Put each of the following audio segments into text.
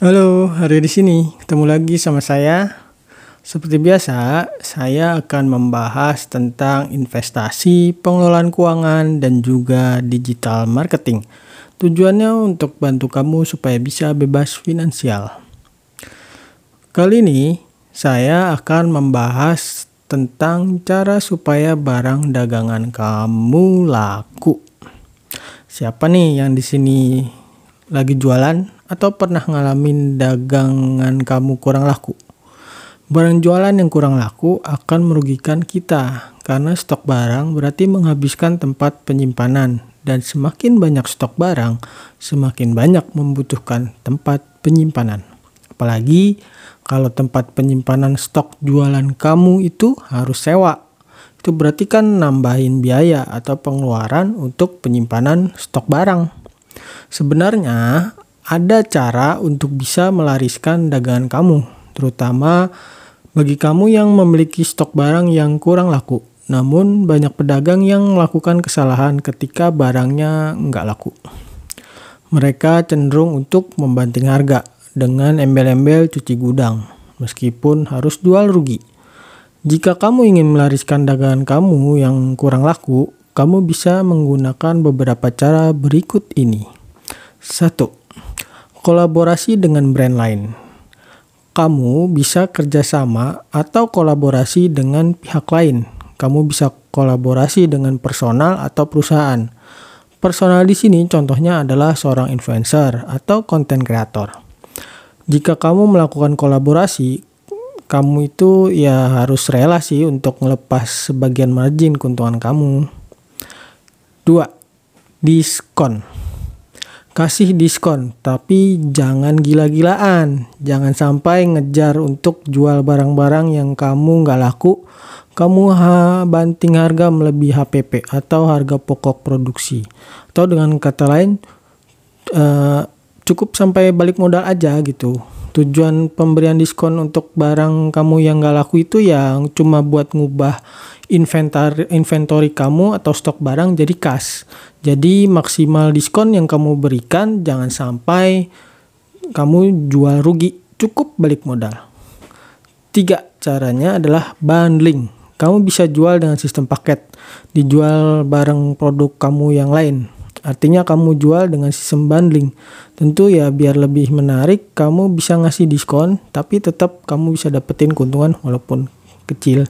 Halo, hari di sini ketemu lagi sama saya. Seperti biasa, saya akan membahas tentang investasi, pengelolaan keuangan, dan juga digital marketing. Tujuannya untuk bantu kamu supaya bisa bebas finansial. Kali ini, saya akan membahas tentang cara supaya barang dagangan kamu laku. Siapa nih yang di sini lagi jualan atau pernah ngalamin dagangan kamu kurang laku? Barang jualan yang kurang laku akan merugikan kita karena stok barang berarti menghabiskan tempat penyimpanan dan semakin banyak stok barang, semakin banyak membutuhkan tempat penyimpanan. Apalagi kalau tempat penyimpanan stok jualan kamu itu harus sewa. Itu berarti kan nambahin biaya atau pengeluaran untuk penyimpanan stok barang. Sebenarnya ada cara untuk bisa melariskan dagangan kamu, terutama bagi kamu yang memiliki stok barang yang kurang laku. Namun banyak pedagang yang melakukan kesalahan ketika barangnya nggak laku. Mereka cenderung untuk membanting harga dengan embel-embel cuci gudang, meskipun harus jual rugi. Jika kamu ingin melariskan dagangan kamu yang kurang laku, kamu bisa menggunakan beberapa cara berikut ini. 1 kolaborasi dengan brand lain. Kamu bisa kerjasama atau kolaborasi dengan pihak lain. Kamu bisa kolaborasi dengan personal atau perusahaan. Personal di sini contohnya adalah seorang influencer atau konten kreator. Jika kamu melakukan kolaborasi, kamu itu ya harus rela sih untuk melepas sebagian margin keuntungan kamu. 2. Diskon kasih diskon, tapi jangan gila-gilaan. Jangan sampai ngejar untuk jual barang-barang yang kamu nggak laku. Kamu ha banting harga melebihi HPP atau harga pokok produksi. Atau dengan kata lain, uh, cukup sampai balik modal aja gitu. Tujuan pemberian diskon untuk barang kamu yang nggak laku itu yang cuma buat ngubah inventar inventory kamu atau stok barang jadi kas. Jadi maksimal diskon yang kamu berikan jangan sampai kamu jual rugi, cukup balik modal. Tiga caranya adalah bundling. Kamu bisa jual dengan sistem paket, dijual bareng produk kamu yang lain. Artinya kamu jual dengan sistem bundling. Tentu ya biar lebih menarik, kamu bisa ngasih diskon, tapi tetap kamu bisa dapetin keuntungan walaupun kecil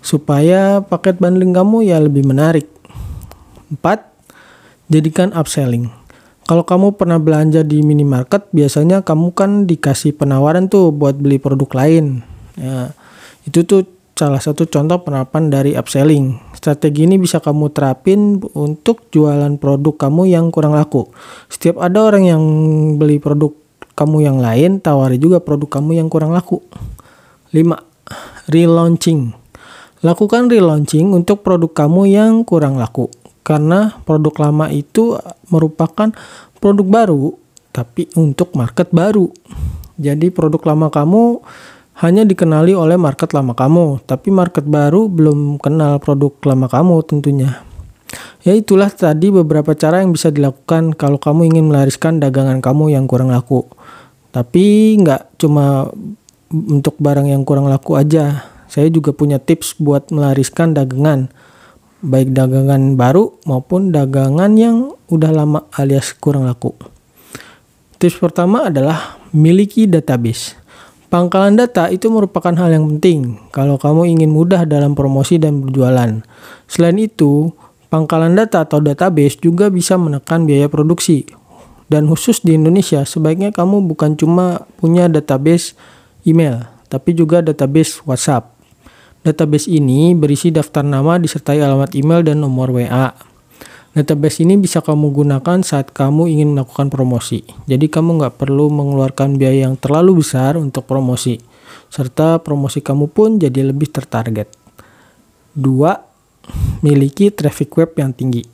supaya paket bundling kamu ya lebih menarik. 4. Jadikan upselling. Kalau kamu pernah belanja di minimarket, biasanya kamu kan dikasih penawaran tuh buat beli produk lain. Ya, itu tuh salah satu contoh penerapan dari upselling. Strategi ini bisa kamu terapin untuk jualan produk kamu yang kurang laku. Setiap ada orang yang beli produk kamu yang lain, tawari juga produk kamu yang kurang laku. 5. Relaunching. Lakukan relaunching untuk produk kamu yang kurang laku. Karena produk lama itu merupakan produk baru, tapi untuk market baru. Jadi produk lama kamu hanya dikenali oleh market lama kamu, tapi market baru belum kenal produk lama kamu tentunya. Ya itulah tadi beberapa cara yang bisa dilakukan kalau kamu ingin melariskan dagangan kamu yang kurang laku. Tapi nggak cuma untuk barang yang kurang laku aja, saya juga punya tips buat melariskan dagangan, baik dagangan baru maupun dagangan yang udah lama alias kurang laku. Tips pertama adalah miliki database. Pangkalan data itu merupakan hal yang penting kalau kamu ingin mudah dalam promosi dan berjualan. Selain itu, pangkalan data atau database juga bisa menekan biaya produksi. Dan khusus di Indonesia, sebaiknya kamu bukan cuma punya database email, tapi juga database WhatsApp. Database ini berisi daftar nama disertai alamat email dan nomor WA. Database ini bisa kamu gunakan saat kamu ingin melakukan promosi. Jadi kamu nggak perlu mengeluarkan biaya yang terlalu besar untuk promosi. Serta promosi kamu pun jadi lebih tertarget. Dua, miliki traffic web yang tinggi.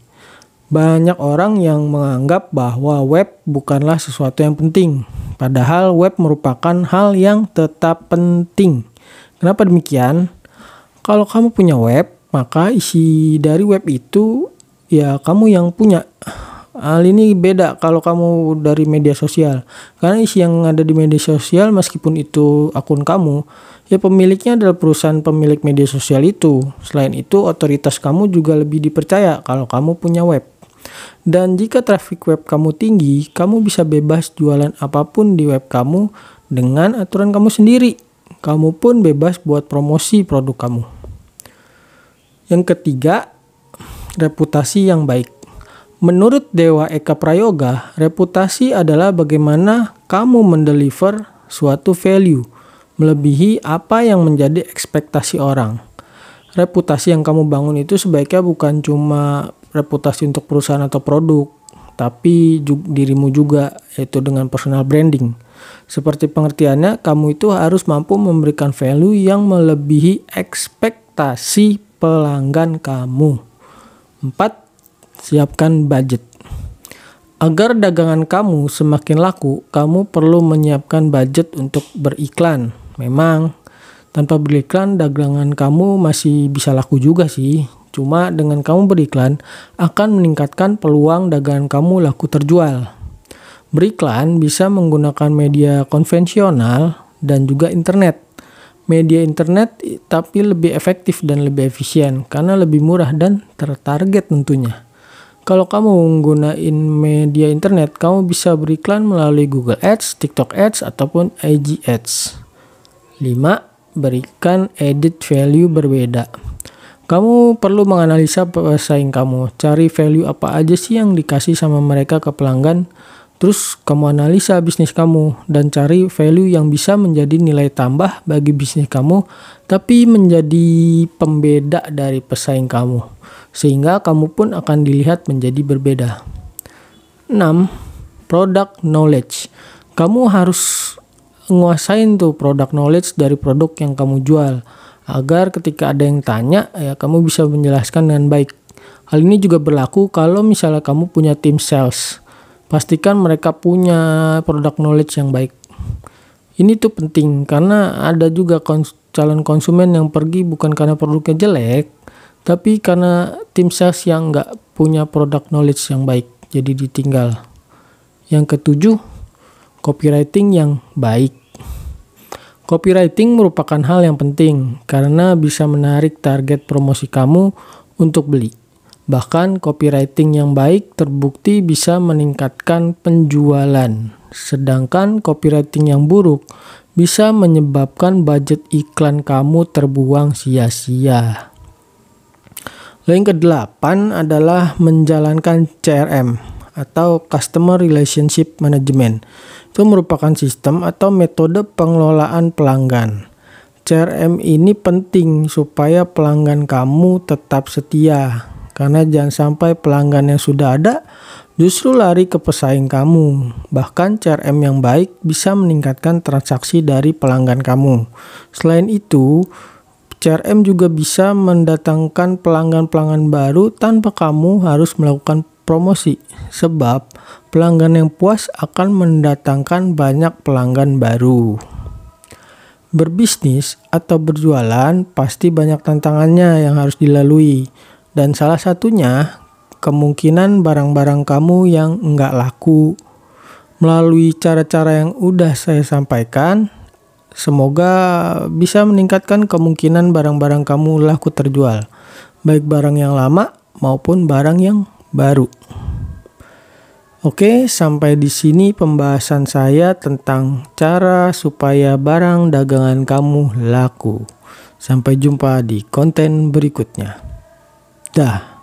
Banyak orang yang menganggap bahwa web bukanlah sesuatu yang penting. Padahal web merupakan hal yang tetap penting. Kenapa demikian? Kalau kamu punya web, maka isi dari web itu ya kamu yang punya. Hal ini beda kalau kamu dari media sosial. Karena isi yang ada di media sosial meskipun itu akun kamu, ya pemiliknya adalah perusahaan pemilik media sosial itu. Selain itu, otoritas kamu juga lebih dipercaya kalau kamu punya web. Dan jika traffic web kamu tinggi, kamu bisa bebas jualan apa pun di web kamu dengan aturan kamu sendiri. Kamu pun bebas buat promosi produk kamu. Yang ketiga, reputasi yang baik. Menurut Dewa Eka Prayoga, reputasi adalah bagaimana kamu mendeliver suatu value melebihi apa yang menjadi ekspektasi orang. Reputasi yang kamu bangun itu sebaiknya bukan cuma reputasi untuk perusahaan atau produk, tapi dirimu juga, yaitu dengan personal branding. Seperti pengertiannya, kamu itu harus mampu memberikan value yang melebihi ekspektasi pelanggan kamu. 4 siapkan budget. Agar dagangan kamu semakin laku, kamu perlu menyiapkan budget untuk beriklan. Memang, tanpa beriklan, dagangan kamu masih bisa laku juga sih. Cuma dengan kamu beriklan, akan meningkatkan peluang dagangan kamu laku terjual. Beriklan bisa menggunakan media konvensional dan juga internet. Media internet tapi lebih efektif dan lebih efisien karena lebih murah dan tertarget tentunya. Kalau kamu menggunakan media internet, kamu bisa beriklan melalui Google Ads, TikTok Ads, ataupun IG Ads. 5. Berikan edit value berbeda. Kamu perlu menganalisa pesaing kamu. Cari value apa aja sih yang dikasih sama mereka ke pelanggan. Terus kamu analisa bisnis kamu dan cari value yang bisa menjadi nilai tambah bagi bisnis kamu, tapi menjadi pembeda dari pesaing kamu sehingga kamu pun akan dilihat menjadi berbeda. 6. Product knowledge. Kamu harus nguasain tuh product knowledge dari produk yang kamu jual agar ketika ada yang tanya ya kamu bisa menjelaskan dengan baik. Hal ini juga berlaku kalau misalnya kamu punya tim sales. Pastikan mereka punya product knowledge yang baik. Ini tuh penting karena ada juga kons calon konsumen yang pergi bukan karena produknya jelek, tapi karena tim sales yang nggak punya product knowledge yang baik, jadi ditinggal. Yang ketujuh, copywriting yang baik. Copywriting merupakan hal yang penting karena bisa menarik target promosi kamu untuk beli. Bahkan copywriting yang baik terbukti bisa meningkatkan penjualan. Sedangkan copywriting yang buruk bisa menyebabkan budget iklan kamu terbuang sia-sia. Yang kedelapan adalah menjalankan CRM atau Customer Relationship Management. Itu merupakan sistem atau metode pengelolaan pelanggan. CRM ini penting supaya pelanggan kamu tetap setia. Karena jangan sampai pelanggan yang sudah ada justru lari ke pesaing kamu. Bahkan CRM yang baik bisa meningkatkan transaksi dari pelanggan kamu. Selain itu, CRM juga bisa mendatangkan pelanggan-pelanggan baru tanpa kamu harus melakukan promosi, sebab pelanggan yang puas akan mendatangkan banyak pelanggan baru. Berbisnis atau berjualan pasti banyak tantangannya yang harus dilalui, dan salah satunya kemungkinan barang-barang kamu yang enggak laku. Melalui cara-cara yang udah saya sampaikan, Semoga bisa meningkatkan kemungkinan barang-barang kamu laku terjual, baik barang yang lama maupun barang yang baru. Oke, sampai di sini pembahasan saya tentang cara supaya barang dagangan kamu laku. Sampai jumpa di konten berikutnya. Да.